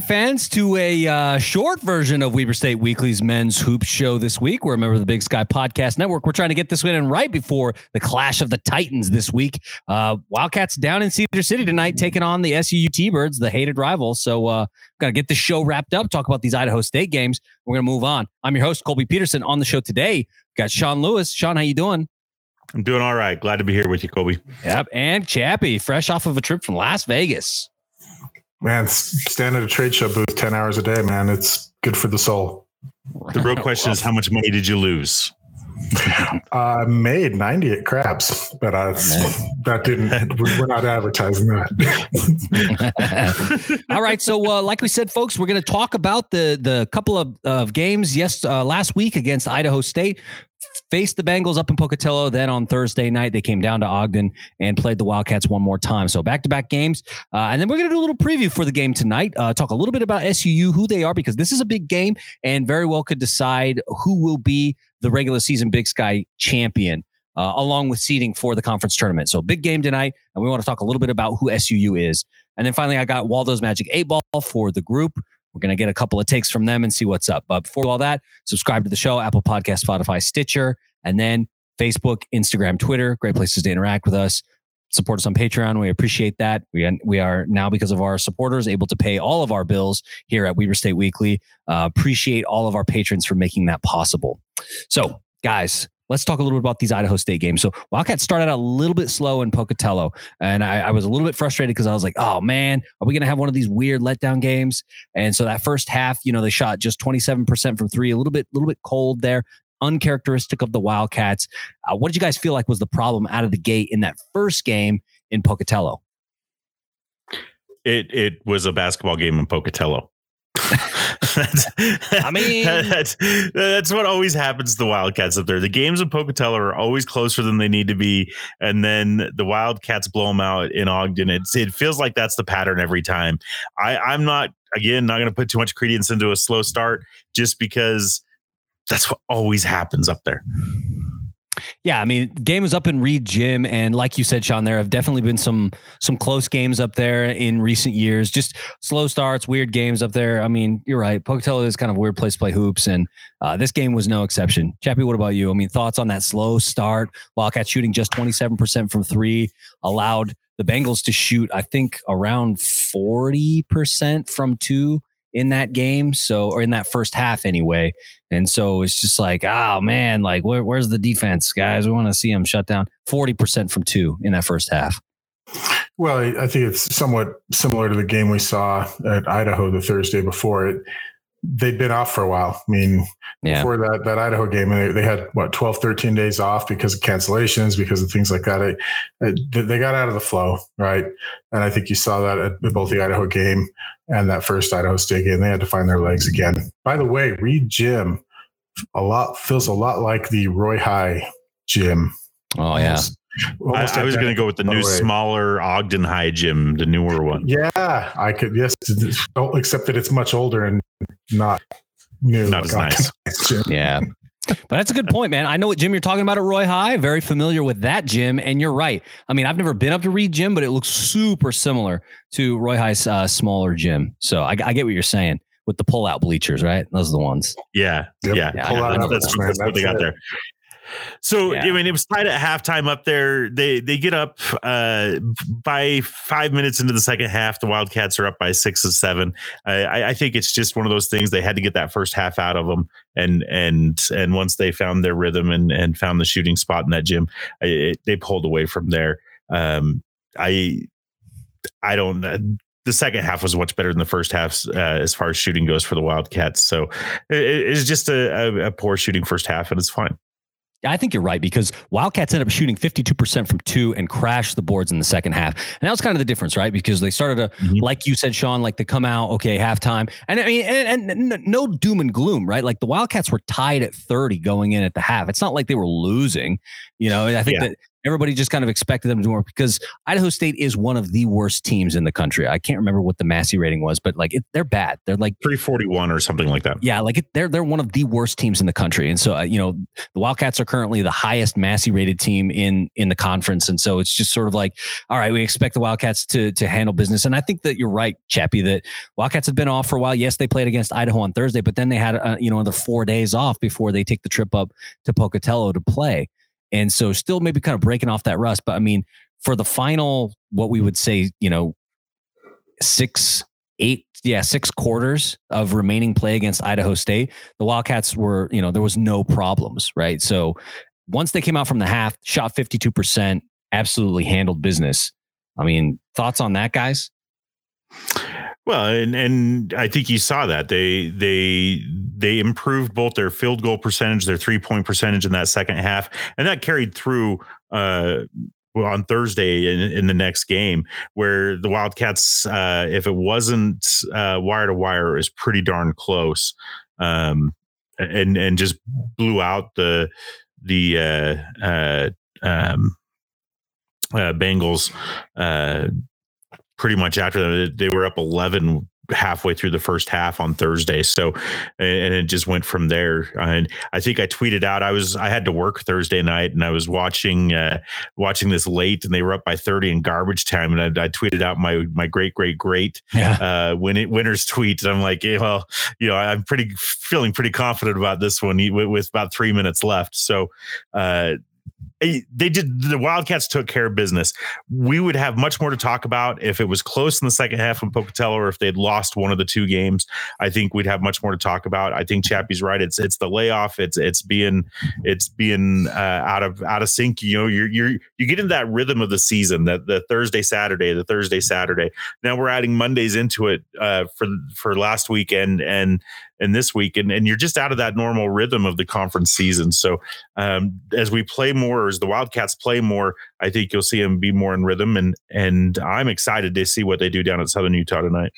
fans to a uh, short version of Weber State Weekly's men's hoop show this week. We're a member of the Big Sky Podcast Network. We're trying to get this one in right before the clash of the Titans this week. Uh, Wildcats down in Cedar City tonight, taking on the SUU T-Birds, the hated rival. So, uh, got to get the show wrapped up. Talk about these Idaho State games. We're gonna move on. I'm your host Colby Peterson. On the show today, got Sean Lewis. Sean, how you doing? I'm doing all right. Glad to be here with you, Colby. Yep, and Chappie, fresh off of a trip from Las Vegas. Man, stand at a trade show booth 10 hours a day, man. It's good for the soul. The real question is how much money did you lose? I uh, made 90 at Craps, but uh, that didn't, we're not advertising that. All right. So, uh, like we said, folks, we're going to talk about the the couple of, of games yes uh, last week against Idaho State faced the Bengals up in Pocatello. Then on Thursday night, they came down to Ogden and played the Wildcats one more time. So back to back games. Uh, and then we're going to do a little preview for the game tonight, uh, talk a little bit about SUU, who they are, because this is a big game and very well could decide who will be the regular season Big Sky champion. Uh, along with seeding for the conference tournament. So, big game tonight. And we want to talk a little bit about who SUU is. And then finally, I got Waldo's Magic 8 Ball for the group. We're going to get a couple of takes from them and see what's up. But before all that, subscribe to the show, Apple Podcast, Spotify, Stitcher, and then Facebook, Instagram, Twitter. Great places to interact with us. Support us on Patreon. We appreciate that. We, we are now, because of our supporters, able to pay all of our bills here at Weber State Weekly. Uh, appreciate all of our patrons for making that possible. So, guys, let's talk a little bit about these Idaho State games. So Wildcats started out a little bit slow in Pocatello, and I, I was a little bit frustrated because I was like, "Oh man, are we going to have one of these weird letdown games?" And so that first half, you know, they shot just twenty seven percent from three, a little bit, a little bit cold there, uncharacteristic of the Wildcats. Uh, what did you guys feel like was the problem out of the gate in that first game in Pocatello? It it was a basketball game in Pocatello. I mean, that's, that's what always happens to the Wildcats up there. The games in Pocatello are always closer than they need to be, and then the Wildcats blow them out in Ogden. It's it feels like that's the pattern every time. I I'm not again not going to put too much credence into a slow start just because that's what always happens up there. Yeah, I mean, game is up in Reed Gym, and like you said, Sean, there have definitely been some some close games up there in recent years. Just slow starts, weird games up there. I mean, you're right. Pocatello is kind of a weird place to play hoops, and uh, this game was no exception. Chappie, what about you? I mean, thoughts on that slow start? Wildcat shooting just 27 percent from three, allowed the Bengals to shoot, I think, around 40 percent from two in that game. So, or in that first half anyway. And so it's just like, oh man, like where, where's the defense, guys? We want to see them shut down 40% from two in that first half. Well, I think it's somewhat similar to the game we saw at Idaho the Thursday before it. They've been off for a while. I mean, yeah. before that, that Idaho game, they, they had what 12, 13 days off because of cancellations, because of things like that. They, they got out of the flow, right? And I think you saw that at both the Idaho game and that first Idaho State game. They had to find their legs again. By the way, Reed Gym a lot feels a lot like the Roy High gym. Oh yeah. Almost, I, I was going to go with the new, smaller Ogden High gym, the newer one. Yeah, I could. Yes, except that it's much older and not new. Not as nice. Yeah. But that's a good point, man. I know what gym you're talking about at Roy High. Very familiar with that gym, and you're right. I mean, I've never been up to Reed Gym, but it looks super similar to Roy High's uh, smaller gym. So I, I, get what you're saying with the pull-out bleachers, right? Those are the ones. Yeah, yep. yeah. yeah that's, that's, that's, what they got there. So yeah. I mean, it was tied at halftime up there. They they get up uh, by five minutes into the second half. The Wildcats are up by six or seven. I, I, think it's just one of those things. They had to get that first half out of them, and and and once they found their rhythm and and found the shooting spot in that gym, it, they pulled away from there. Um, I I don't. Uh, the second half was much better than the first half uh, as far as shooting goes for the Wildcats. So it, it's just a, a, a poor shooting first half, and it's fine. I think you're right because Wildcats ended up shooting 52% from two and crashed the boards in the second half. And that was kind of the difference, right? Because they started to, mm-hmm. like you said, Sean, like to come out, okay, halftime. And I mean, and, and, no doom and gloom, right? Like the Wildcats were tied at 30 going in at the half. It's not like they were losing. You know, I think yeah. that everybody just kind of expected them to do more because Idaho State is one of the worst teams in the country. I can't remember what the Massey rating was, but like it, they're bad. They're like 341 or something like that. Yeah, like it, they're they're one of the worst teams in the country, and so uh, you know the Wildcats are currently the highest Massey rated team in in the conference, and so it's just sort of like, all right, we expect the Wildcats to to handle business, and I think that you're right, Chappie, that Wildcats have been off for a while. Yes, they played against Idaho on Thursday, but then they had uh, you know another four days off before they take the trip up to Pocatello to play. And so still maybe kind of breaking off that rust. But I mean, for the final, what we would say, you know, six, eight, yeah, six quarters of remaining play against Idaho State, the Wildcats were, you know, there was no problems, right? So once they came out from the half, shot 52%, absolutely handled business. I mean, thoughts on that, guys? Well, and and I think you saw that. They they they improved both their field goal percentage, their three point percentage in that second half, and that carried through uh, on Thursday in, in, the next game, where the Wildcats, uh, if it wasn't uh, wire to wire, is pretty darn close, um, and and just blew out the the uh, uh, um, uh, Bengals pretty much after that. They were up 11 halfway through the first half on Thursday. So, and it just went from there. And I think I tweeted out, I was, I had to work Thursday night and I was watching, uh, watching this late and they were up by 30 in garbage time. And I, I tweeted out my, my great, great, great, yeah. uh, win it, winners tweet. And I'm like, yeah, well, you know, I'm pretty feeling pretty confident about this one with, with about three minutes left. So, uh, they did the Wildcats took care of business. We would have much more to talk about if it was close in the second half in Pocatello or if they'd lost one of the two games. I think we'd have much more to talk about. I think Chappie's right. It's it's the layoff. It's it's being it's being uh, out of out of sync. You know, you're you're you get into that rhythm of the season that the Thursday Saturday, the Thursday Saturday. Now we're adding Mondays into it uh, for for last weekend and and this week, and, and you're just out of that normal rhythm of the conference season. So um, as we play more, as the Wildcats play more, I think you'll see them be more in rhythm, and and I'm excited to see what they do down at Southern Utah tonight.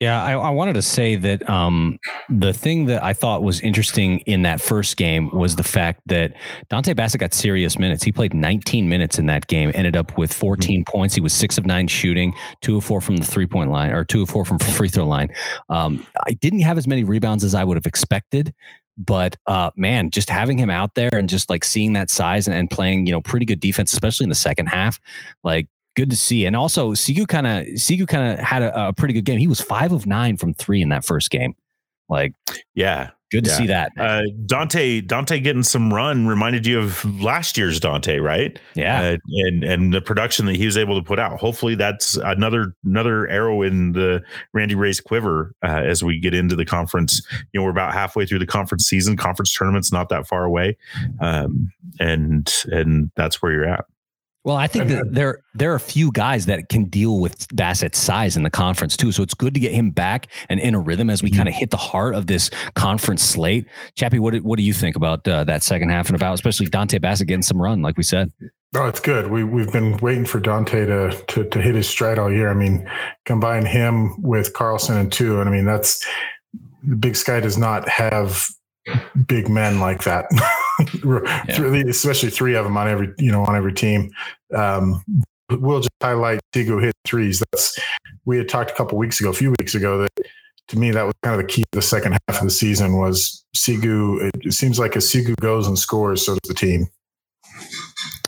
Yeah, I, I, wanted to say that um, the thing that I thought was interesting in that first game was the fact that Dante Bassett got serious minutes. He played 19 minutes in that game, ended up with 14 mm-hmm. points. He was six of nine shooting, two of four from the three point line, or two of four from free throw line. Um, I didn't have as many rebounds as I would have expected, but uh, man, just having him out there and just like seeing that size and, and, playing, you know, pretty good defense, especially in the second half, like good to see. And also, Sigu kind of Sigu kind of had a, a, pretty good game. He was five of nine from three in that first game. Like, yeah, good to see that. Uh, Dante Dante getting some run reminded you of last year's Dante, right? Yeah, uh, and and the production that he was able to put out. Hopefully, that's another another arrow in the Randy Rahe's quiver uh, as we get into the conference. You know, we're about halfway through the conference season. Conference tournament's not that far away, um, and and that's where you're at. Well, I think that there there are a few guys that can deal with Bassett's size in the conference too. So it's good to get him back and in a rhythm as we mm-hmm. kind of hit the heart of this conference slate. Chappie, what what do you think about uh, that second half and about especially Dante Bassett getting some run, like we said? Oh, it's good. We we've been waiting for Dante to to to hit his stride all year. I mean, combine him with Carlson and two, and I mean that's the Big Sky does not have big men like that. yeah. especially three of them on every you know on every team. Um, we'll just highlight Sigu hit threes. That's we had talked a couple weeks ago, a few weeks ago, that to me that was kind of the key to the second half of the season was Sigu. It, it seems like as Sigu goes and scores, so does the team.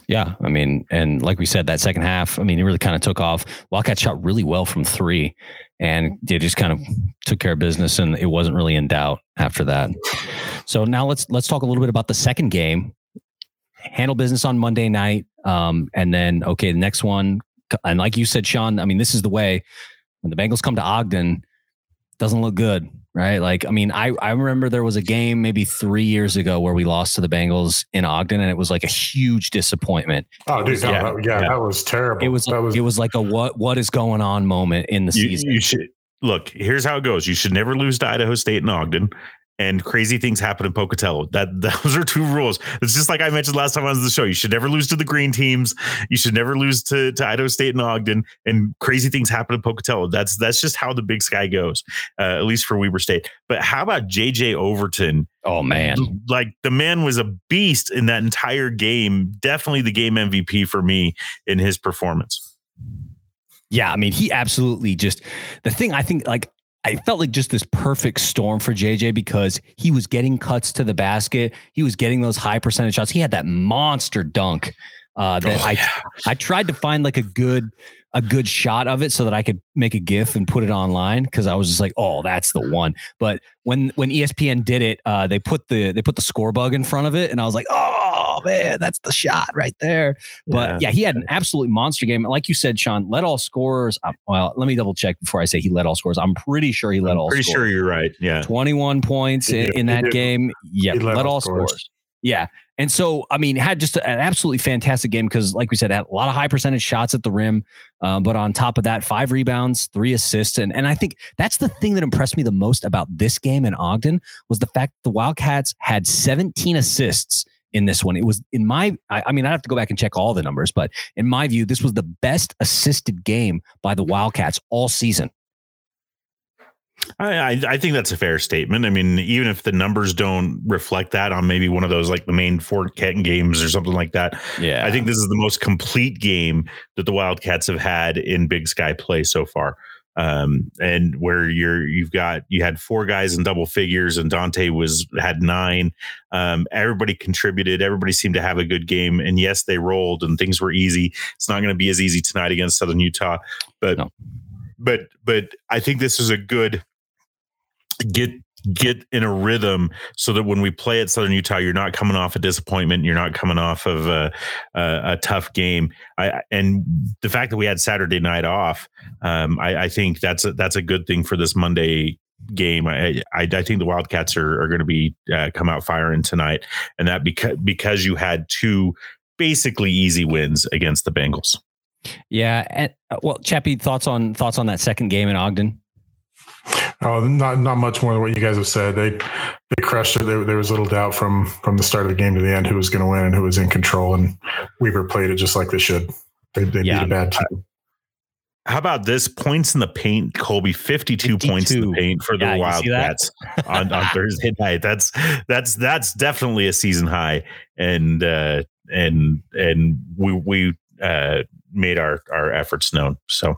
Yeah, I mean, and like we said, that second half, I mean, it really kind of took off. Wildcat shot really well from three, and they just kind of took care of business, and it wasn't really in doubt after that. So now let's let's talk a little bit about the second game. Handle business on Monday night, um, and then okay, the next one, and like you said, Sean, I mean, this is the way when the Bengals come to Ogden, doesn't look good right? Like, I mean, I, I remember there was a game maybe three years ago where we lost to the Bengals in Ogden, and it was like a huge disappointment. Oh, dude, no, yeah, that, yeah, yeah, that was terrible. It was, that was, it was like a what what is going on moment in the you, season. You should look. Here's how it goes. You should never lose to Idaho State in Ogden. And crazy things happen in Pocatello. That those are two rules. It's just like I mentioned last time I was on the show. You should never lose to the green teams. You should never lose to, to Idaho State and Ogden. And crazy things happen in Pocatello. That's that's just how the Big Sky goes. Uh, at least for Weber State. But how about JJ Overton? Oh man, like the man was a beast in that entire game. Definitely the game MVP for me in his performance. Yeah, I mean, he absolutely just the thing I think like I felt like just this perfect storm for JJ because he was getting cuts to the basket. He was getting those high percentage shots. He had that monster dunk uh, that oh, I yeah. I tried to find like a good a good shot of it so that I could make a GIF and put it online because I was just like, oh, that's the one. But when when ESPN did it, uh, they put the they put the score bug in front of it, and I was like, oh man, that's the shot right there. But yeah, yeah he had an absolute monster game. Like you said, Sean, led all scorers. Uh, well, let me double check before I say he led all scores. I'm pretty sure he led I'm all. Pretty sure you're right. Yeah, 21 points in, in that game. Yeah, led, led, all scores. scores. Yeah. And so, I mean, had just an absolutely fantastic game because, like we said, had a lot of high percentage shots at the rim. Um, but on top of that, five rebounds, three assists. And, and I think that's the thing that impressed me the most about this game in Ogden was the fact that the Wildcats had 17 assists in this one. It was in my, I, I, mean, I have to go back and check all the numbers, but in my view, this was the best assisted game by the mm-hmm. Wildcats all season. I, I, I think that's a fair statement. I mean, even if the numbers don't reflect that on maybe one of those like the Maine Fort Kenton games or something like that, yeah, I think this is the most complete game that the Wildcats have had in Big Sky play so far um, and where you're you've got you had four guys in double figures and Dante was had nine. Um, everybody contributed. Everybody seemed to have a good game, and yes, they rolled and things were easy. It's not going to be as easy tonight against Southern Utah, but no. but but I think this is a good get get in a rhythm so that when we play at Southern Utah, you're not coming off a disappointment. You're not coming off of a, a, a tough game. I, and the fact that we had Saturday night off, um, I, I, think that's a, that's a good thing for this Monday game. I, I, I think the Wildcats are, are going to be uh, come out firing tonight, and that because because you had two basically easy wins against the Bengals. Yeah, and uh, well, Chappie, thoughts on thoughts on that second game in Ogden? Oh, not not much more than what you guys have said. They they crushed it. There, there was little doubt from from the start of the game to the end who was going to win and who was in control. And Weber played it just like they should. They, they yeah. beat a bad team. How about this? Points in the paint, Colby. Fifty-two 52. points in the paint for the yeah, Wildcats on, on Thursday night. That's that's that's definitely a season high, and uh, and and we we uh, made our our efforts known. So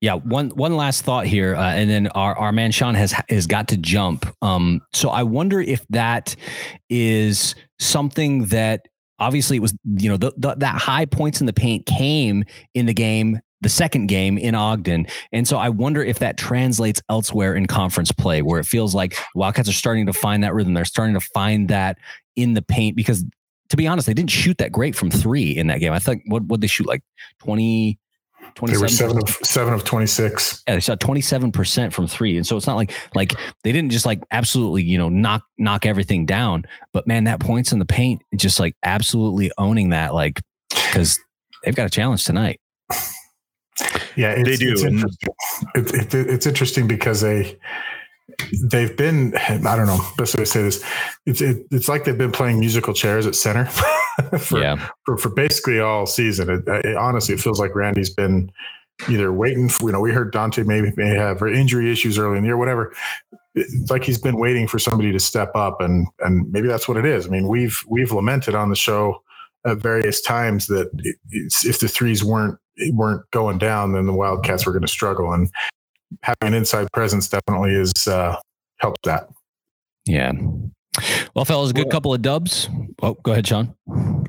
yeah, one one last thought here, uh, and then our our man Sean has has got to jump. Um, so I wonder if that is something that obviously it was you know the, the, that high points in the paint came in the game the second game in Ogden. And so I wonder if that translates elsewhere in conference play, where it feels like Wildcats are starting to find that rhythm. They're starting to find that in the paint because, to be honest, they didn't shoot that great from three in that game. I think what would they shoot like 20, they were seven of seven of twenty six. Yeah, they shot twenty seven percent from three, and so it's not like like they didn't just like absolutely you know knock knock everything down, but man, that points in the paint, just like absolutely owning that, like because they've got a challenge tonight. Yeah, they do. It's interesting. It, it, it's interesting because they they've been I don't know best way to say this. It's it, it's like they've been playing musical chairs at center for, yeah. for for basically all season. It, it, honestly, it feels like Randy's been either waiting. For, you know, we heard Dante maybe may have injury issues early in the year, whatever. It's like he's been waiting for somebody to step up, and and maybe that's what it is. I mean, we've we've lamented on the show at various times that if the threes weren't weren't going down, then the Wildcats were going to struggle. And having an inside presence definitely is uh, helps that. Yeah. Well, fellas, a good couple of dubs. Oh, go ahead, Sean.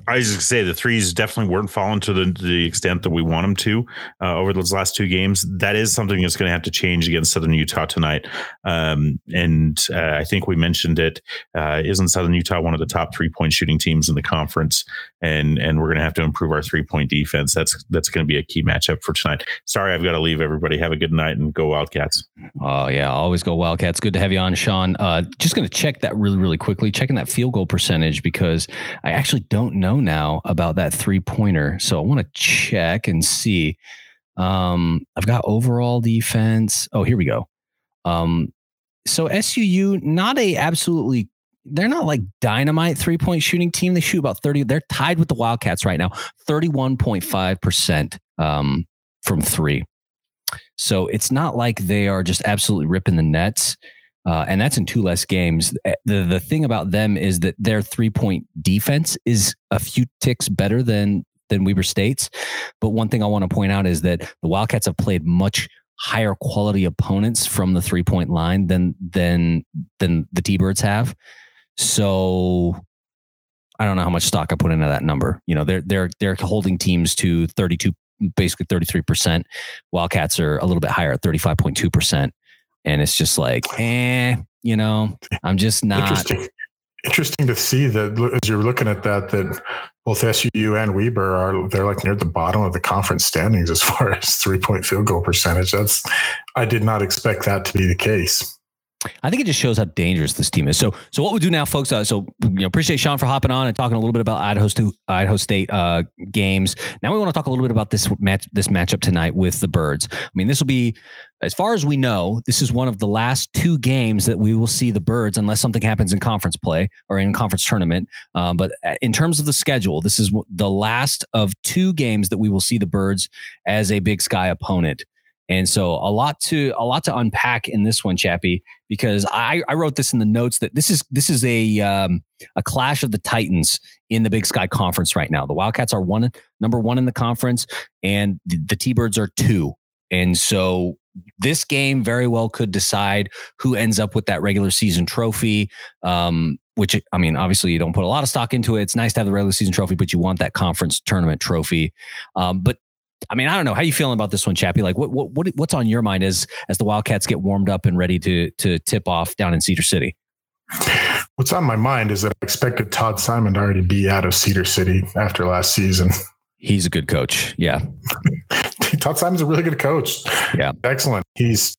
I was just say the threes definitely weren't falling to the, the extent that we want them to uh, over those last two games. That is something that's going to have to change against Southern Utah tonight. Um, and uh, I think we mentioned it. Uh, not Southern Utah one of the top three point shooting teams in the conference? And and we're going to have to improve our three point defense. That's that's going to be a key matchup for tonight. Sorry, I've got to leave. Everybody, have a good night and go Wildcats. Oh yeah, always go Wildcats. Good to have you on, Sean. Uh, just going to check that really really quickly. Checking that field goal percentage because I actually don't know now about that three pointer. So I want to check and see. Um, I've got overall defense. Oh, here we go. Um, so SUU not a absolutely they're not like dynamite three point shooting team. They shoot about 30. They're tied with the Wildcats right now, 31.5% um, from three. So it's not like they are just absolutely ripping the nets. Uh, and that's in two less games. Eh, the the thing about them is that their three point defense is a few ticks better than than Weber State's. But one thing I want to point out is that the Wildcats have played much higher quality opponents from the three point line than than than the T Birds have. So I don't know how much stock I put into that number. You know, they're they're they're holding teams to 32 basically 33%. Wildcats are a little bit higher at 35.2%. And it's just like, eh, you know, I'm just not interesting. Interesting to see that as you're looking at that, that both SUU and Weber are they're like near the bottom of the conference standings as far as three point field goal percentage. That's I did not expect that to be the case. I think it just shows how dangerous this team is. So, so what we do now, folks. Uh, so, you know, appreciate Sean for hopping on and talking a little bit about Idaho State, Idaho State uh, games. Now we want to talk a little bit about this match, this matchup tonight with the Birds. I mean, this will be, as far as we know, this is one of the last two games that we will see the Birds, unless something happens in conference play or in conference tournament. Um, but uh, in terms of the schedule, this is the last of two games that we will see the Birds as a Big Sky opponent. And so a lot to a lot to unpack in this one, Chappie, because I, I wrote this in the notes that this is this is a um, a clash of the Titans in the Big Sky Conference right now. The Wildcats are one number one in the conference, and the, T Birds are two. And so this game very well could decide who ends up with that regular season trophy. Um, which I mean, obviously you don't put a lot of stock into it. It's nice to have the regular season trophy, but you want that conference tournament trophy. Um, but I mean, I don't know how you feeling about this one, Chappie. Like, what what, what what's on your mind as as the Wildcats get warmed up and ready to to tip off down in Cedar City? What's on my mind is that I expected Todd Simon to already be out of Cedar City after last season. He's a good coach. Yeah. Todd Simon's a really good coach. Yeah. Excellent. He's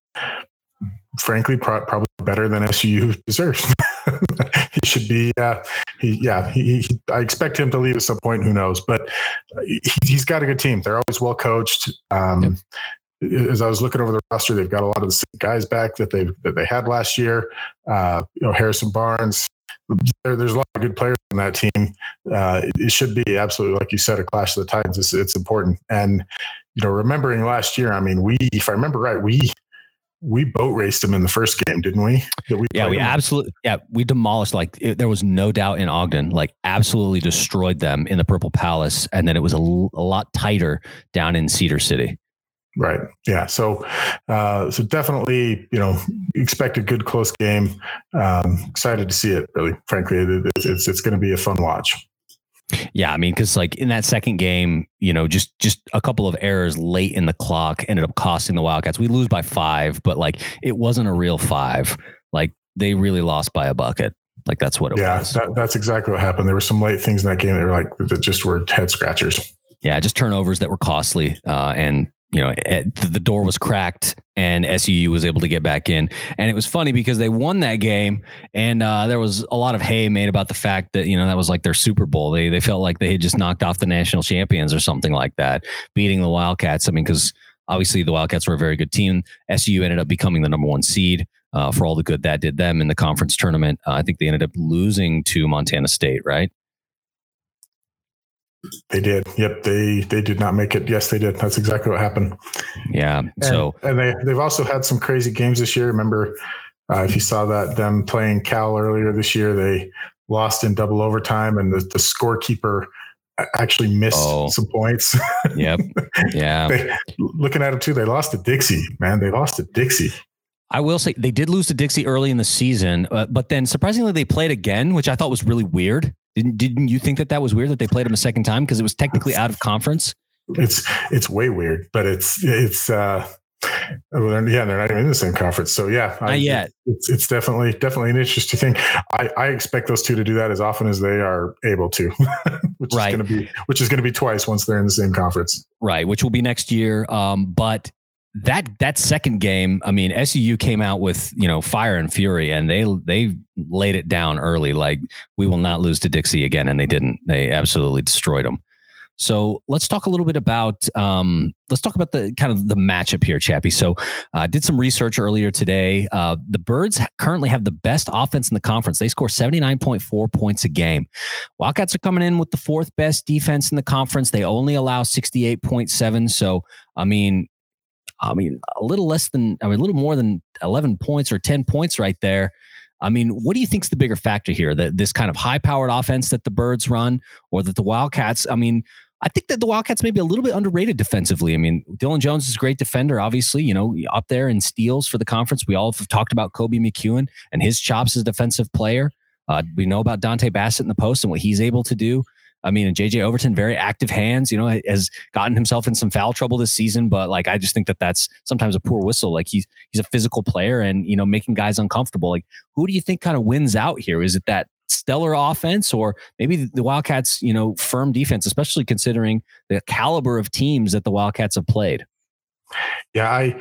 frankly pro- probably better than SU deserves. he should be. Uh, he, yeah, he, he, I expect him to leave at some point. Who knows? But he, has got a good team. They're always well coached. Um, yep. As I was looking over the roster, they've got a lot of the guys back that they that they had last year. Uh, you know, Harrison Barnes. There, there's a lot of good players on that team. Uh, it, it, should be absolutely, like you said, a clash of the titans. It's, it's important. And you know, remembering last year, I mean, we, if I remember right, we we boat raced them in the first game, didn't we? we yeah, we absolutely. Yeah, we demolished. Like it, there was no doubt in Ogden. Like absolutely destroyed them in the Purple Palace, and then it was a, a lot tighter down in Cedar City. Right. Yeah. So, uh, so definitely, you know, expect a good close game. Um, excited to see it. Really, frankly, it, it's it's going to be a fun watch. Yeah, I mean, because like in that second game, you know, just just a couple of errors late in the clock ended up costing the Wildcats. We lose by five, but like it wasn't a real five. Like they really lost by a bucket. Like that's what it yeah, was. Yeah, that, that's exactly what happened. There were some late things in that game that were like that just were head scratchers. Yeah, just turnovers that were costly, uh, and you know, the door was cracked and SUU was able to get back in. And it was funny because they won that game, and uh, there was a lot of hay made about the fact that you know that was like their Super Bowl. They they felt like they had just knocked off the national champions or something like that, beating the Wildcats. I mean, because obviously the Wildcats were a very good team. SUU ended up becoming the number one seed. Uh, for all the good that did them in the conference tournament, uh, I think they ended up losing to Montana State, right? They did. Yep. They they did not make it. Yes, they did. That's exactly what happened. Yeah. So and, and they they've also had some crazy games this year. Remember, uh, if you saw that them playing Cal earlier this year, they lost in double overtime, and the the scorekeeper actually missed oh. some points. Yep. Yeah. they, looking at it too, they lost to Dixie. Man, they lost to Dixie. I will say they did lose to Dixie early in the season, uh, but then surprisingly they played again, which I thought was really weird. Didn't didn't you think that that was weird that they played them a second time because it was technically out of conference? It's it's way weird, but it's it's uh well, yeah, they're not even in the same conference. So yeah, not I, yet. It's it's definitely definitely an interesting thing. I, I expect those two to do that as often as they are able to, which right. is going to be which is going to be twice once they're in the same conference. Right, which will be next year. Um, but that that second game, I mean, SUU came out with you know fire and fury, and they they laid it down early. Like we will not lose to Dixie again, and they didn't. They absolutely destroyed them. So let's talk a little bit about um, let's talk about the kind of the matchup here, Chappie. So I uh, did some research earlier today. Uh, the Birds currently have the best offense in the conference. They score 79.4 points a game. Wildcats are coming in with the fourth best defense in the conference. They only allow 68.7. So I mean, I mean, a little less than, I mean, a little more than 11 points or 10 points right there. I mean, what do you think is the bigger factor here? That this kind of high powered offense that the Birds run, or that the Wildcats? I mean, I think that the Wildcats may be a little bit underrated defensively. I mean, Dillon Jones is a great defender, obviously, you know, up there in steals for the conference. We all have talked about Koby McEwen and his chops as a defensive player. Uh, we know about Dante Bassett in the post and what he's able to do. I mean, and JJ Overton, very active hands, you know, has gotten himself in some foul trouble this season. But like, I just think that that's sometimes a poor whistle. Like he's he's a physical player, and you know, making guys uncomfortable. Like, who do you think kind of wins out here? Is it that stellar offense, or maybe the Wildcats, you know, firm defense, especially considering the caliber of teams that the Wildcats have played? Yeah, I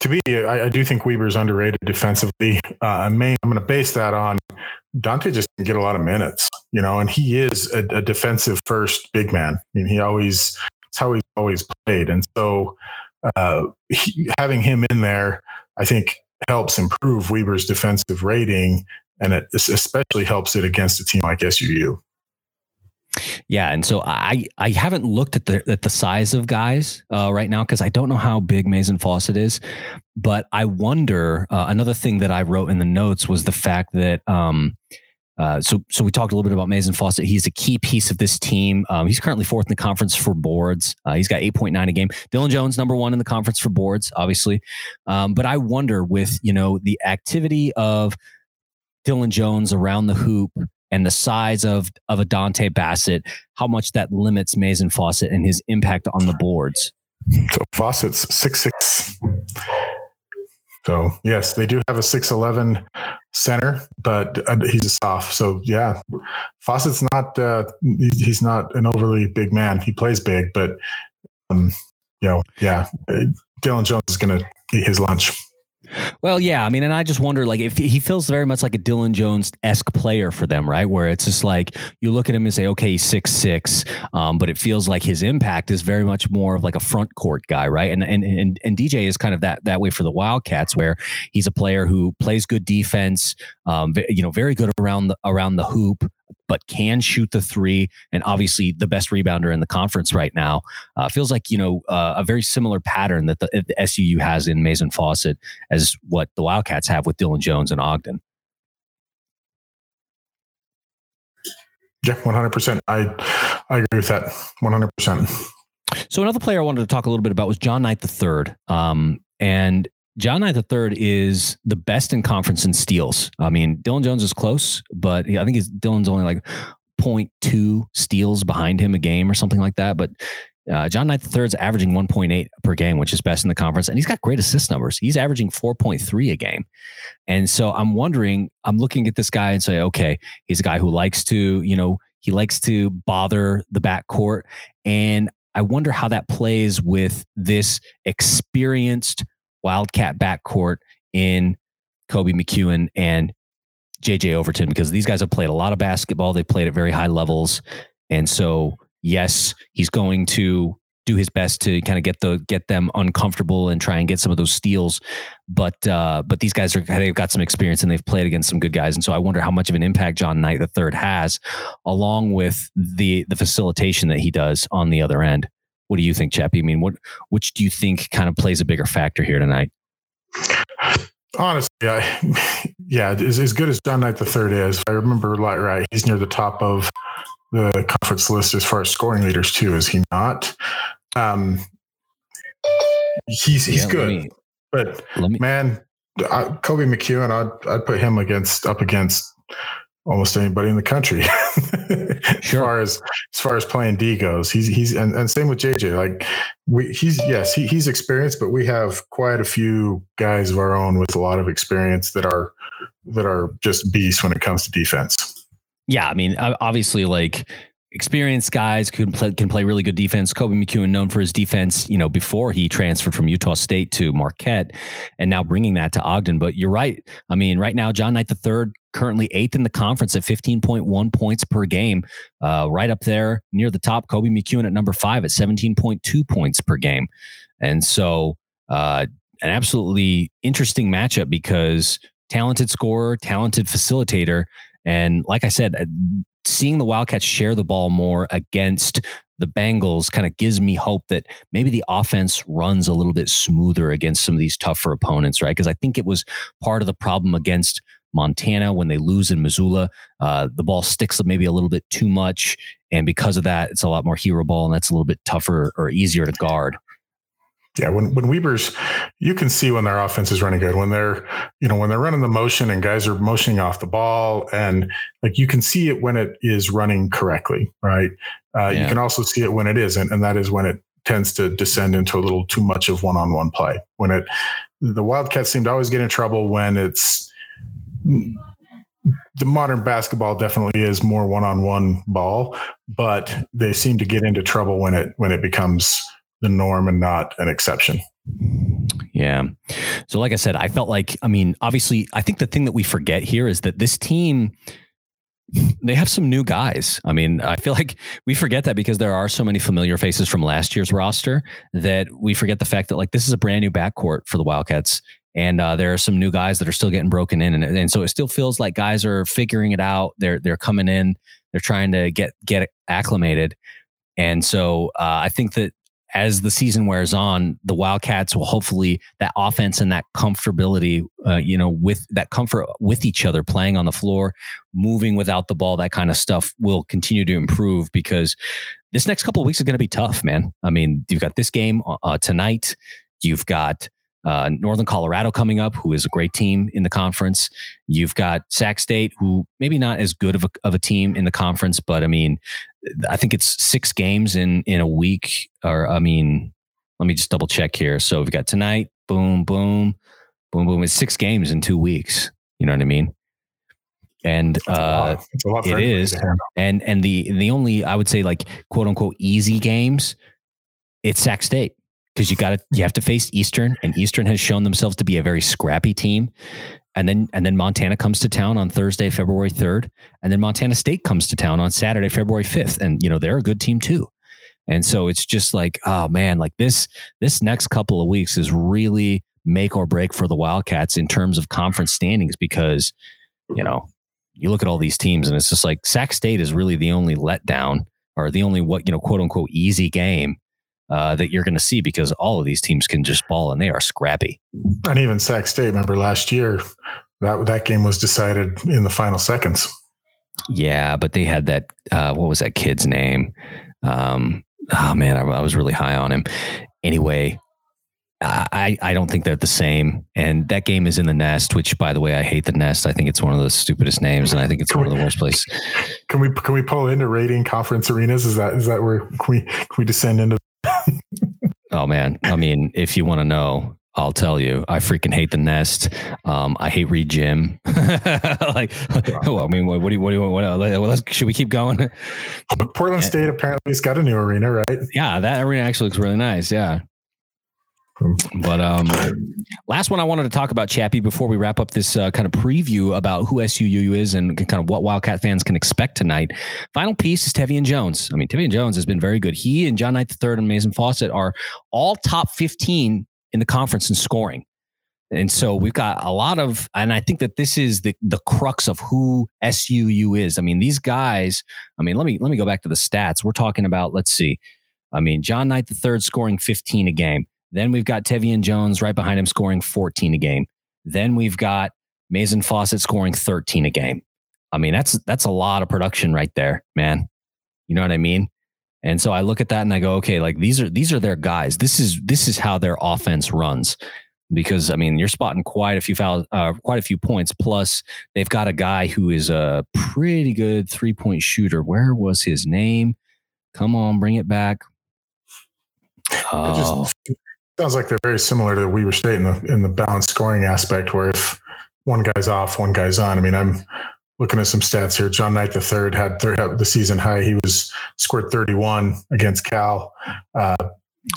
to me, I, I do think Weber's underrated defensively. Uh, I'm going to base that on Dante just didn't get a lot of minutes, you know, and he is a, a defensive first big man. I mean, he always, it's how he's always played. And so uh, he, having him in there, I think helps improve Weber's defensive rating. And it especially helps it against a team like SUU. Yeah, and so I I haven't looked at the at the size of guys uh, right now because I don't know how big Maizen Fausett is, but I wonder. Uh, another thing that I wrote in the notes was the fact that. Um, uh, so, so we talked a little bit about Maizen Fausett. He's a key piece of this team. Um, he's currently fourth in the conference for boards. Uh, he's got 8.9 a game. Dillon Jones, number one in the conference for boards, obviously. Um, but I wonder with, you know, the activity of Dillon Jones around the hoop and the size of of a Dante Bassett, how much that limits Maizen Fausett and his impact on the boards. So Fausett's six six. So yes, they do have a six eleven center, but he's a soft. So yeah, Fausett's not uh, he's not an overly big man. He plays big, but um, you know, yeah, Dillon Jones is going to eat his lunch. Well, yeah. I mean, and I just wonder, like, if he feels very much like a Dillon Jones esque player for them, right? Where it's just like you look at him and say, okay, he's six six, um, but it feels like his impact is very much more of like a front court guy, right? And and and and DJ is kind of that that way for the Wildcats, where he's a player who plays good defense, um, you know, very good around the around the hoop, but can shoot the three, and obviously the best rebounder in the conference right now. Uh, feels like you know uh, a very similar pattern that the, the SUU has in Maizen Fausett as what the Wildcats have with Dillon Jones and Ogden. Yeah, one hundred percent. I I agree with that. One hundred percent. So another player I wanted to talk a little bit about was John Knight the third. Um, and John Knight III is the best in conference in steals. I mean, Dillon Jones is close, but I think he's Dillon's only like 0.2 steals behind him a game or something like that. But uh, John Knight III is averaging 1.8 per game, which is best in the conference. And he's got great assist numbers. He's averaging 4.3 a game. And so I'm wondering, I'm looking at this guy and say, okay, he's a guy who likes to, you know, he likes to bother the backcourt. And I wonder how that plays with this experienced Wildcat backcourt in Koby McEwen and JJ Overton because these guys have played a lot of basketball. They played at very high levels. And so, yes, he's going to do his best to kind of get the get them uncomfortable and try and get some of those steals. But uh, but these guys are they've got some experience and they've played against some good guys. And so I wonder how much of an impact John Knight the third has, along with the the facilitation that he does on the other end. What do you think, Chappie? I mean, what which do you think kind of plays a bigger factor here tonight? Honestly, I, yeah, as, as good as John Knight the third is, I remember right, he's near the top of the conference list as far as scoring leaders too. Is he not? Um, he's he's yeah, good, me, but me, man, I, Koby McEwen, I'd I'd put him against up against almost anybody in the country sure. as far as as far as playing D goes. He's he's and, and same with JJ. Like we he's yes, he, he's experienced, but we have quite a few guys of our own with a lot of experience that are that are just beasts when it comes to defense. Yeah, I mean, obviously, like experienced guys can play can play really good defense. Koby McEwen known for his defense, you know, before he transferred from Utah State to Marquette, and now bringing that to Ogden. But you're right. I mean, right now, John Knight the third currently eighth in the conference at 15.1 points per game, uh, right up there near the top. Koby McEwen at number five at 17.2 points per game. And so, uh, an absolutely interesting matchup because talented scorer, talented facilitator. And like I said, uh, seeing the Wildcats share the ball more against the Bengals kind of gives me hope that maybe the offense runs a little bit smoother against some of these tougher opponents, right? Because I think it was part of the problem against Montana when they lose in Missoula. Uh, the ball sticks up maybe a little bit too much. And because of that, it's a lot more hero ball and that's a little bit tougher or easier to guard. Yeah, when when Weber's, you can see when their offense is running good. When they're, you know, when they're running the motion and guys are motioning off the ball, and like you can see it when it is running correctly, right? Uh, yeah. You can also see it when it isn't, and that is when it tends to descend into a little too much of one-on-one play. When it, the Wildcats seem to always get in trouble when it's the modern basketball definitely is more one-on-one ball, but they seem to get into trouble when it when it becomes the norm and not an exception. Yeah. So, like I said, I felt like, I mean, obviously, I think the thing that we forget here is that this team, they have some new guys. I mean, I feel like we forget that because there are so many familiar faces from last year's roster that we forget the fact that, like, this is a brand new backcourt for the Wildcats. And uh, there are some new guys that are still getting broken in, and, and so it still feels like guys are figuring it out. They're they're coming in, they're trying to get get acclimated, and so uh, I think that as the season wears on, the Wildcats will hopefully that offense and that comfortability, uh, you know, with that comfort with each other, playing on the floor, moving without the ball, that kind of stuff will continue to improve because this next couple of weeks is going to be tough, man. I mean, you've got this game uh, tonight. You've got uh, Northern Colorado coming up, who is a great team in the conference. You've got Sac State, who maybe not as good of a, of a team in the conference, but I mean, I think it's six games in in a week. Or I mean, let me just double check here. So we've got tonight, boom, boom, boom, boom. It's six games in two weeks. You know what I mean? And uh, it is, and and the the only I would say like quote unquote easy games, it's Sac State because you got to you have to face Eastern, and Eastern has shown themselves to be a very scrappy team. And then and then Montana comes to town on Thursday, February third, and then Montana State comes to town on Saturday, February fifth, and you know they're a good team too. And so it's just like, oh man, like this this next couple of weeks is really make or break for the Wildcats in terms of conference standings because you know you look at all these teams and it's just like Sac State is really the only letdown or the only what you know quote unquote easy game uh, that you're going to see because all of these teams can just ball and they are scrappy. And even Sac State, remember last year, that that game was decided in the final seconds. Yeah, but they had that. Uh, what was that kid's name? Um, oh man, I, I was really high on him. Anyway, I, I don't think they're the same. And that game is in the nest, which by the way, I hate the nest. I think it's one of the stupidest names and I think it's can one we, of the worst places. Can we can we pull into rating conference arenas? Is that is that where can we can we descend into oh man, I mean, if you want to know, I'll tell you, I freaking hate the nest. Um, I hate Reed Gym. like, well, I mean, what, what do you, what do you, what, well, should we keep going? Portland State apparently has got a new arena, right? Yeah, that arena actually looks really nice. Yeah. But um, last one I wanted to talk about, Chappie, before we wrap up this uh, kind of preview about who SUU is and kind of what Wildcat fans can expect tonight. Final piece is Tevian Jones. I mean, Tevian Jones has been very good. He and John Knight III and Maizen Fausett are all top 15 in the conference in scoring. And so we've got a lot of, and I think that this is the the crux of who SUU is. I mean, these guys. I mean, let me let me go back to the stats. We're talking about. Let's see. I mean, John Knight III scoring 15 a game. Then we've got Tevian Jones right behind him scoring 14 a game. Then we've got Maizen Fausett scoring 13 a game. I mean, that's that's a lot of production right there, man. You know what I mean? And so I look at that and I go, okay, like these are these are their guys. This is this is how their offense runs. Because I mean, you're spotting quite a few fouls, uh, quite a few points. Plus, they've got a guy who is a pretty good three point shooter. Where was his name? Come on, bring it back. Oh. Sounds like they're very similar to Weber State in the in the balanced scoring aspect, where if one guy's off, one guy's on. I mean, I'm looking at some stats here. John Knight the third had third the season high. He was scored 31 against Cal. Uh,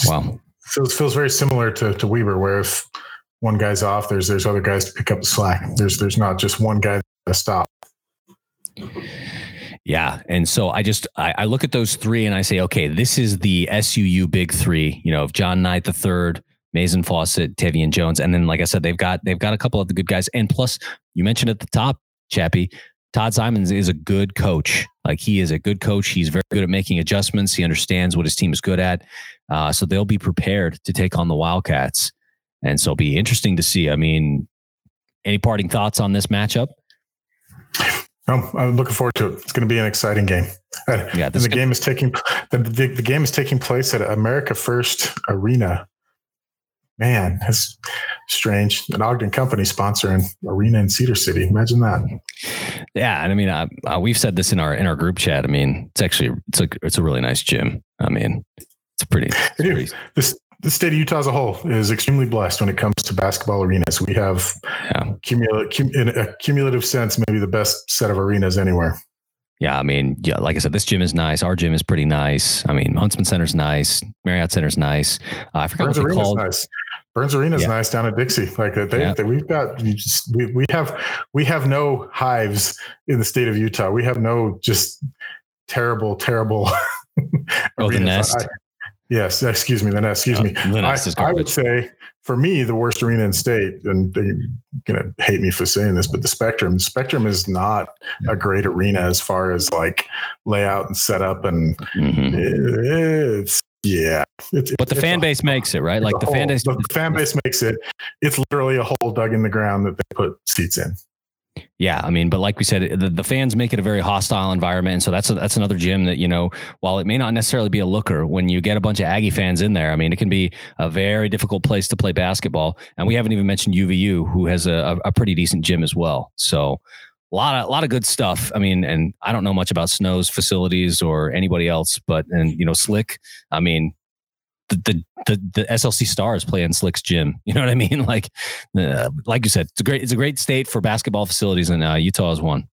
wow, feels feels very similar to to Weber, where if one guy's off, there's there's other guys to pick up the slack. There's there's not just one guy to stop. Yeah. And so I just I, I, look at those three and I say, okay, this is the SUU big three, you know, of John Knight the third, Maizen Fausett, Tevian Jones. And then like I said, they've got they've got a couple of the good guys. And plus, you mentioned at the top, Chappie, Todd Simons is a good coach. Like he is a good coach. He's very good at making adjustments. He understands what his team is good at. Uh, so they'll be prepared to take on the Wildcats. And so it'll be interesting to see. I mean, any parting thoughts on this matchup? I'm looking forward to it. It's going to be an exciting game. Yeah, the game is taking the, the, the game is taking place at America First Arena. Man, that's strange. An Ogden company sponsoring arena in Cedar City. Imagine that. Yeah, and I mean, uh, uh, we've said this in our in our group chat. I mean, it's actually it's a it's a really nice gym. I mean, it's pretty. It's pretty this the state of Utah as a whole is extremely blessed when it comes to basketball arenas. We have, yeah. cumulative, cum, in a cumulative sense, maybe the best set of arenas anywhere. Yeah, I mean, yeah, like I said, this gym is nice. Our gym is pretty nice. I mean, Huntsman Center's nice. Marriott Center's nice. Uh, I forgot Burns what they called. Nice. Burns Arena's yeah. nice down at Dixie. Like they, yeah. they, we've got, we, just, we, we have, we have no hives in the state of Utah. We have no just terrible, terrible. oh, the nest. I, Yes, excuse me. Then excuse me. I, I, would say for me the worst arena in state, and they're gonna hate me for saying this, but the Spectrum. The Spectrum is not a great arena as far as like layout and setup, and mm-hmm. it's yeah. It's, but the fan a, base makes it right. Like the fan base. The fan base makes it. It's literally a hole dug in the ground that they put seats in. Yeah, I mean, but like we said, the, the fans make it a very hostile environment, and so that's a, that's another gym that you know, while it may not necessarily be a looker, when you get a bunch of Aggie fans in there, I mean, it can be a very difficult place to play basketball. And we haven't even mentioned UVU, who has a, a pretty decent gym as well. So a lot of a lot of good stuff. I mean, and I don't know much about Snow's facilities or anybody else, but and you know, Slick. I mean, the, the the SLC Stars play in Slick's gym. You know what I mean? Like, uh, like you said, it's a great it's a great state for basketball facilities, and uh, Utah is one.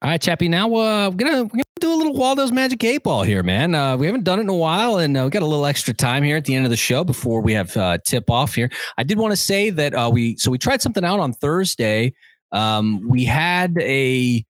All right, Chappie. Now uh, we're gonna we're gonna do a little Waldo's Magic Eight Ball here, man. Uh, we haven't done it in a while, and uh, we got a little extra time here at the end of the show before we have uh, tip off here. I did want to say that uh, we so we tried something out on Thursday. Um, we had a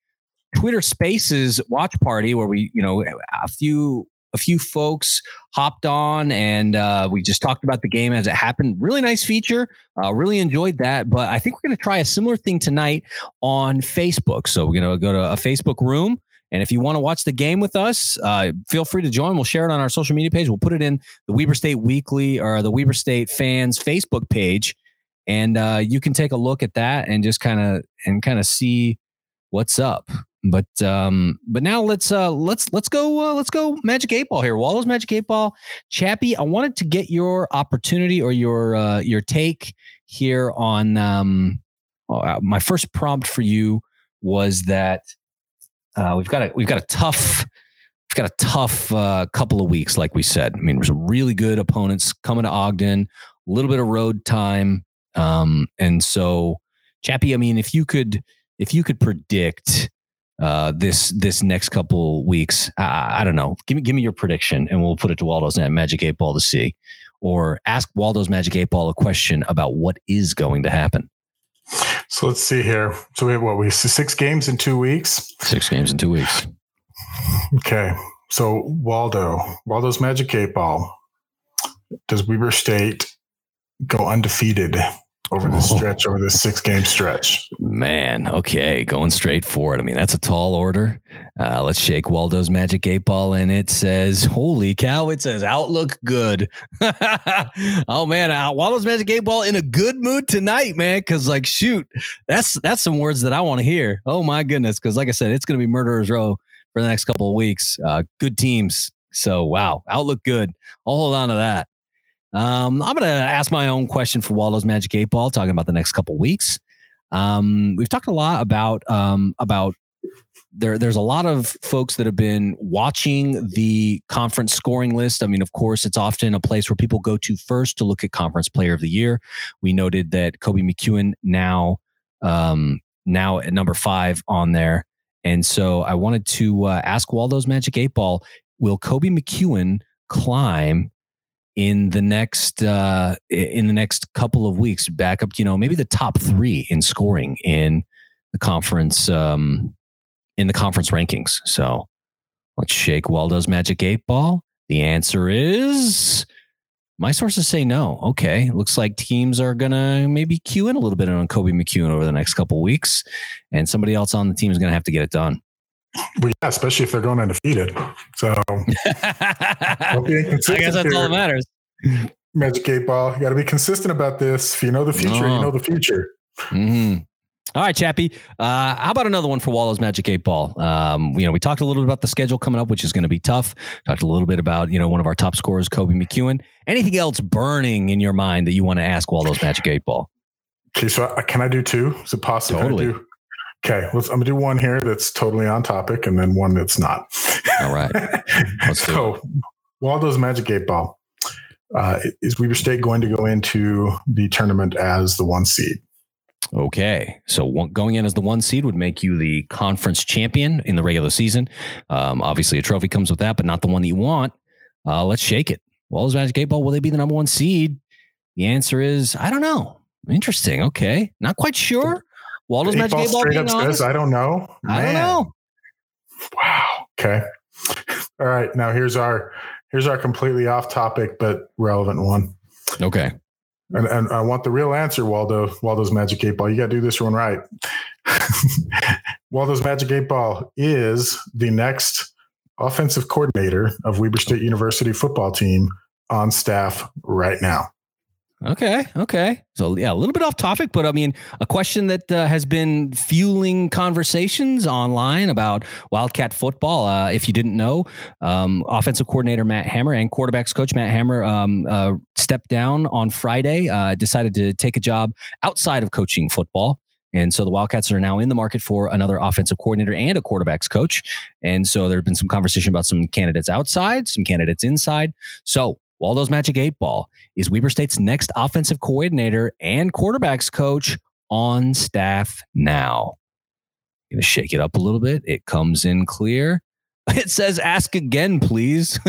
Twitter Spaces watch party where we, you know, a few a few folks hopped on and uh, we just talked about the game as it happened. Really nice feature. Uh, really enjoyed that. But I think we're going to try a similar thing tonight on Facebook. So we're going to go to a Facebook room. And if you want to watch the game with us, uh, feel free to join. We'll share it on our social media page. We'll put it in the Weber State Weekly or the Weber State fans Facebook page. And uh, you can take a look at that and just kind of and kind of see what's up. But um, but now let's uh let's let's go uh, let's go Magic Eight Ball here. Waldo's Magic Eight Ball, Chappie. I wanted to get your opportunity or your uh, your take here on um oh, uh, my first prompt for you was that uh, we've got a we've got a tough we've got a tough uh, couple of weeks, like we said. I mean, there's some really good opponents coming to Ogden, a little bit of road time, um, and so Chappie. I mean, if you could if you could predict uh, this this next couple weeks. I, I, don't know. Give me give me your prediction, and we'll put it to Waldo's Magic Eight Ball to see, or ask Waldo's Magic Eight Ball a question about what is going to happen. So let's see here. So we have what we six games in two weeks. Six games in two weeks. Okay. So Waldo, Waldo's Magic Eight Ball. Does Weber State go undefeated over the stretch, over this six game stretch. Man, okay, going straight for it. I mean, that's a tall order. Uh, let's shake Waldo's magic eight ball, and it says, "Holy cow!" It says, "Outlook good." oh man, uh, Waldo's magic eight ball in a good mood tonight, man. Because like, shoot, that's that's some words that I want to hear. Oh my goodness, because like I said, it's going to be murderers row for the next couple of weeks. Uh, good teams. So wow, outlook good. I'll hold on to that. Um, I'm going to ask my own question for Waldo's Magic Eight Ball, talking about the next couple weeks. Um, we've talked a lot about um, about there. There's a lot of folks that have been watching the conference scoring list. I mean, of course, it's often a place where people go to first to look at conference player of the year. We noted that Koby McEwen now um, now at number five on there, and so I wanted to uh, ask Waldo's Magic Eight Ball: Will Koby McEwen climb in the next uh, in the next couple of weeks back up you know maybe the top three in scoring in the conference um, in the conference rankings. So let's shake Waldo's magic eight ball. The answer is my sources say no. Okay, looks like teams are gonna maybe cue in a little bit on Koby McEwen over the next couple weeks, and somebody else on the team is gonna have to get it done. Well, yeah, especially if they're going undefeated. So I guess that's here. all that matters. Magic eight ball. You got to be consistent about this. If you know the future, you know the future. Mm-hmm. All right, Chappie. Uh, how about another one for Waldo's Magic Eight Ball? Um, you know, we talked a little bit about the schedule coming up, which is going to be tough. Talked a little bit about you know one of our top scorers, Koby McEwen. Anything else burning in your mind that you want to ask Waldo's Magic Eight Ball? Okay, so I, can I do two? Is it possible? Totally. Okay, let's, I'm gonna do one here that's totally on topic, and then one that's not. All right. Let's so, Waldo's Magic Eight Ball. Uh, is Weber State going to go into the tournament as the one seed? Okay, so one, going in as the one seed would make you the conference champion in the regular season. Um, obviously, a trophy comes with that, but not the one that you want. Uh, let's shake it. Waldo's Magic Eight Ball, will they be the number one seed? The answer is I don't know. Interesting. Okay, not quite sure. Waldo's Eight Magic Eight Ball being honest, I don't know. Man. I don't know. Wow. Okay. All right. Now here's our here's our completely off topic but relevant one. Okay. And, and I want the real answer, Waldo. Waldo's Magic Eight Ball. You got to do this one right. Waldo's Magic Eight Ball is the next offensive coordinator of Weber State University football team on staff right now. Okay. Okay. So yeah, a little bit off topic, but I mean, a question that uh, has been fueling conversations online about Wildcat football. Uh, if you didn't know, um, offensive coordinator Matt Hammer and quarterbacks coach Matt Hammer um, uh, stepped down on Friday. Uh, decided to take a job outside of coaching football. And so the Wildcats are now in the market for another offensive coordinator and a quarterbacks coach. And so there have been some conversation about some candidates outside, some candidates inside. So Waldo's Magic Eight Ball is Weber State's next offensive coordinator and quarterbacks coach on staff now. To shake it up a little bit. It comes in clear. It says ask again, please.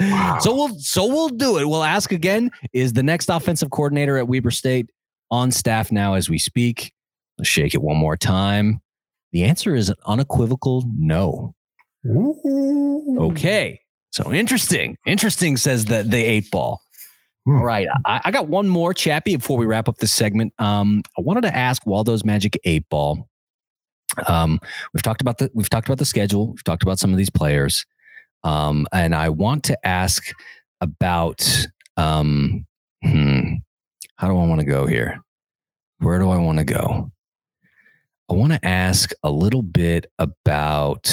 wow. So we'll so we'll do it. We'll ask again. Is the next offensive coordinator at Weber State on staff now as we speak? Let's shake it one more time. The answer is an unequivocal no. Ooh. Okay. So interesting. Interesting says the the eight ball. Hmm. All right. I, I, got one more Chappie before we wrap up this segment. Um, I wanted to ask Waldo's Magic Eight Ball. Um, we've talked about the we've talked about the schedule. We've talked about some of these players. Um, and I want to ask about um, hmm, how do I want to go here? Where do I want to go? I want to ask a little bit about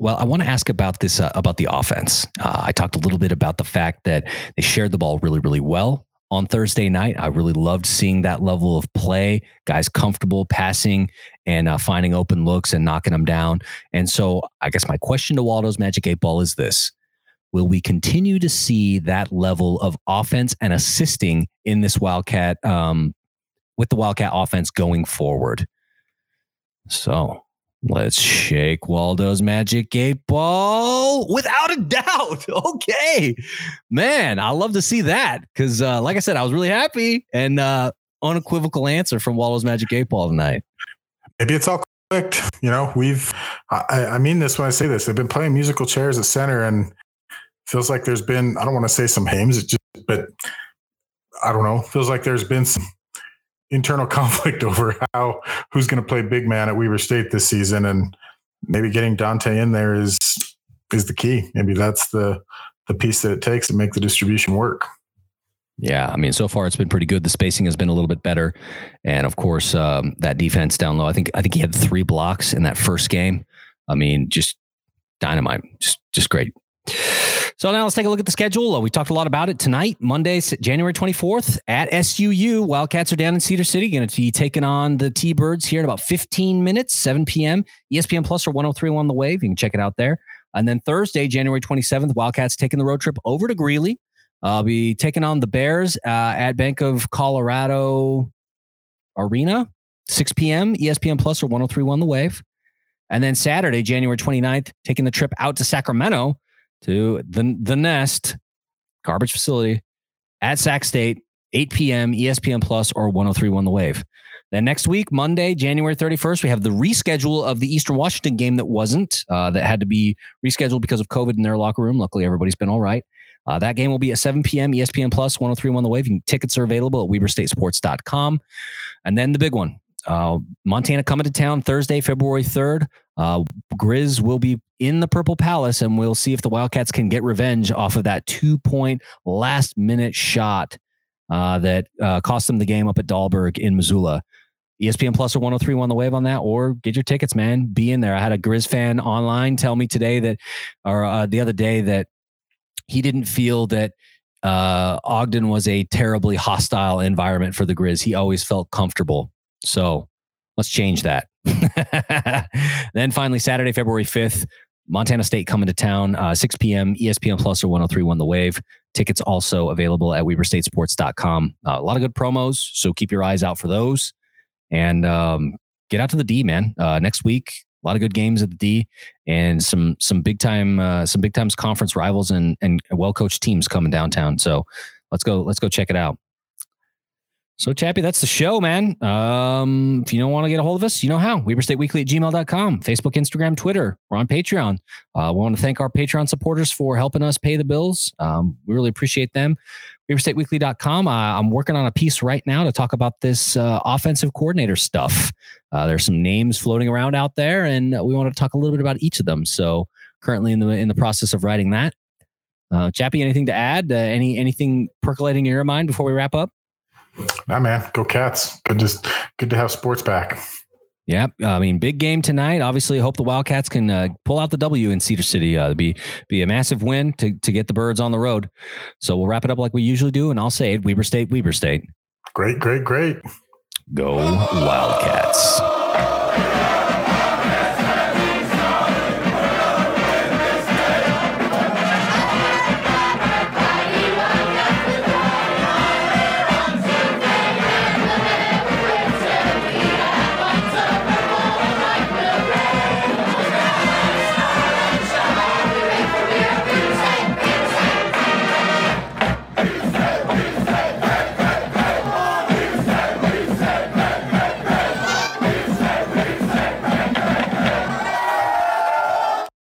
well, I want to ask about this uh, about the offense. Uh, I talked a little bit about the fact that they shared the ball really, really well on Thursday night. I really loved seeing that level of play, guys comfortable passing and uh, finding open looks and knocking them down. And so, I guess my question to Waldo's Magic Eight Ball is this: Will we continue to see that level of offense and assisting in this Wildcat um, with the Wildcat offense going forward? So Let's shake Waldo's magic eight ball without a doubt. Okay, man, I love to see that because, uh, like I said, I was really happy and uh, unequivocal answer from Waldo's magic eight ball tonight. Maybe it's all clicked. You know, we've. I, I mean this when I say this. They've been playing musical chairs at center, and feels like there's been. I don't want to say some hames, just, but I don't know. Feels like there's been some internal conflict over how who's going to play big man at Weber State this season, and maybe getting Dante in there is is the key. Maybe that's the the piece that it takes to make the distribution work. Yeah, I mean, so far it's been pretty good. The spacing has been a little bit better, and of course, um, that defense down low. I think I think he had three blocks in that first game. I mean, just dynamite, just just great. So now let's take a look at the schedule. Uh, we talked a lot about it tonight, Monday, January 24th at SUU. Wildcats are down in Cedar City, going to be taking on the T Birds here in about 15 minutes, 7 p.m. ESPN Plus or 103 on The Wave. You can check it out there. And then Thursday, January 27th, Wildcats taking the road trip over to Greeley. I'll be taking on the Bears uh, at Bank of Colorado Arena, 6 p.m. ESPN Plus or 103 on The Wave. And then Saturday, January 29th, taking the trip out to Sacramento to the the Nest garbage facility at Sac State, 8 p.m. ESPN Plus or 1031 The Wave. Then next week, Monday, January 31st, we have the reschedule of the Eastern Washington game that wasn't, uh, that had to be rescheduled because of COVID in their locker room. Luckily, everybody's been all right. Uh, that game will be at 7 p.m. ESPN Plus 1031 The Wave. Tickets are available at WeberStateSports.com. And then the big one uh, Montana coming to town Thursday, February 3rd. Uh, Grizz will be in the Purple Palace, and we'll see if the Wildcats can get revenge off of that two point last minute shot uh, that uh, cost them the game up at Dahlberg in Missoula. ESPN Plus or 1031 The Wave on that, or get your tickets, man. Be in there. I had a Grizz fan online tell me today that, or uh, the other day, that he didn't feel that uh, Ogden was a terribly hostile environment for the Grizz. He always felt comfortable. So let's change that. then finally, Saturday, February 5th, Montana State coming to town, uh, 6 p.m., ESPN Plus or 1031 The Wave. Tickets also available at WeberStateSports.com. Uh, a lot of good promos, so keep your eyes out for those. And um, get out to the D, man. Uh, next week, a lot of good games at the D, and some some big time uh, some big times conference rivals and and well coached teams coming downtown. So let's go let's go check it out. So, Chappie, that's the show, man. Um, if you don't want to get a hold of us, you know how. WeberStateWeekly at gmail.com, Facebook, Instagram, Twitter. We're on Patreon. Uh, we want to thank our Patreon supporters for helping us pay the bills. Um, we really appreciate them. WeberStateWeekly.com. Uh, I'm working on a piece right now to talk about this uh, offensive coordinator stuff. Uh, there's some names floating around out there, and we want to talk a little bit about each of them. So, currently in the in the process of writing that. Uh, Chappie, anything to add? Uh, any anything percolating in your mind before we wrap up? Nah, man, go Cats. Good, just good to have sports back. Yeah, I mean, big game tonight. Obviously, hope the Wildcats can uh, pull out the W in Cedar City. Uh, be be a massive win to to get the birds on the road. So we'll wrap it up like we usually do, and I'll say it: Weber State, Weber State. Great, great, great. Go Wildcats.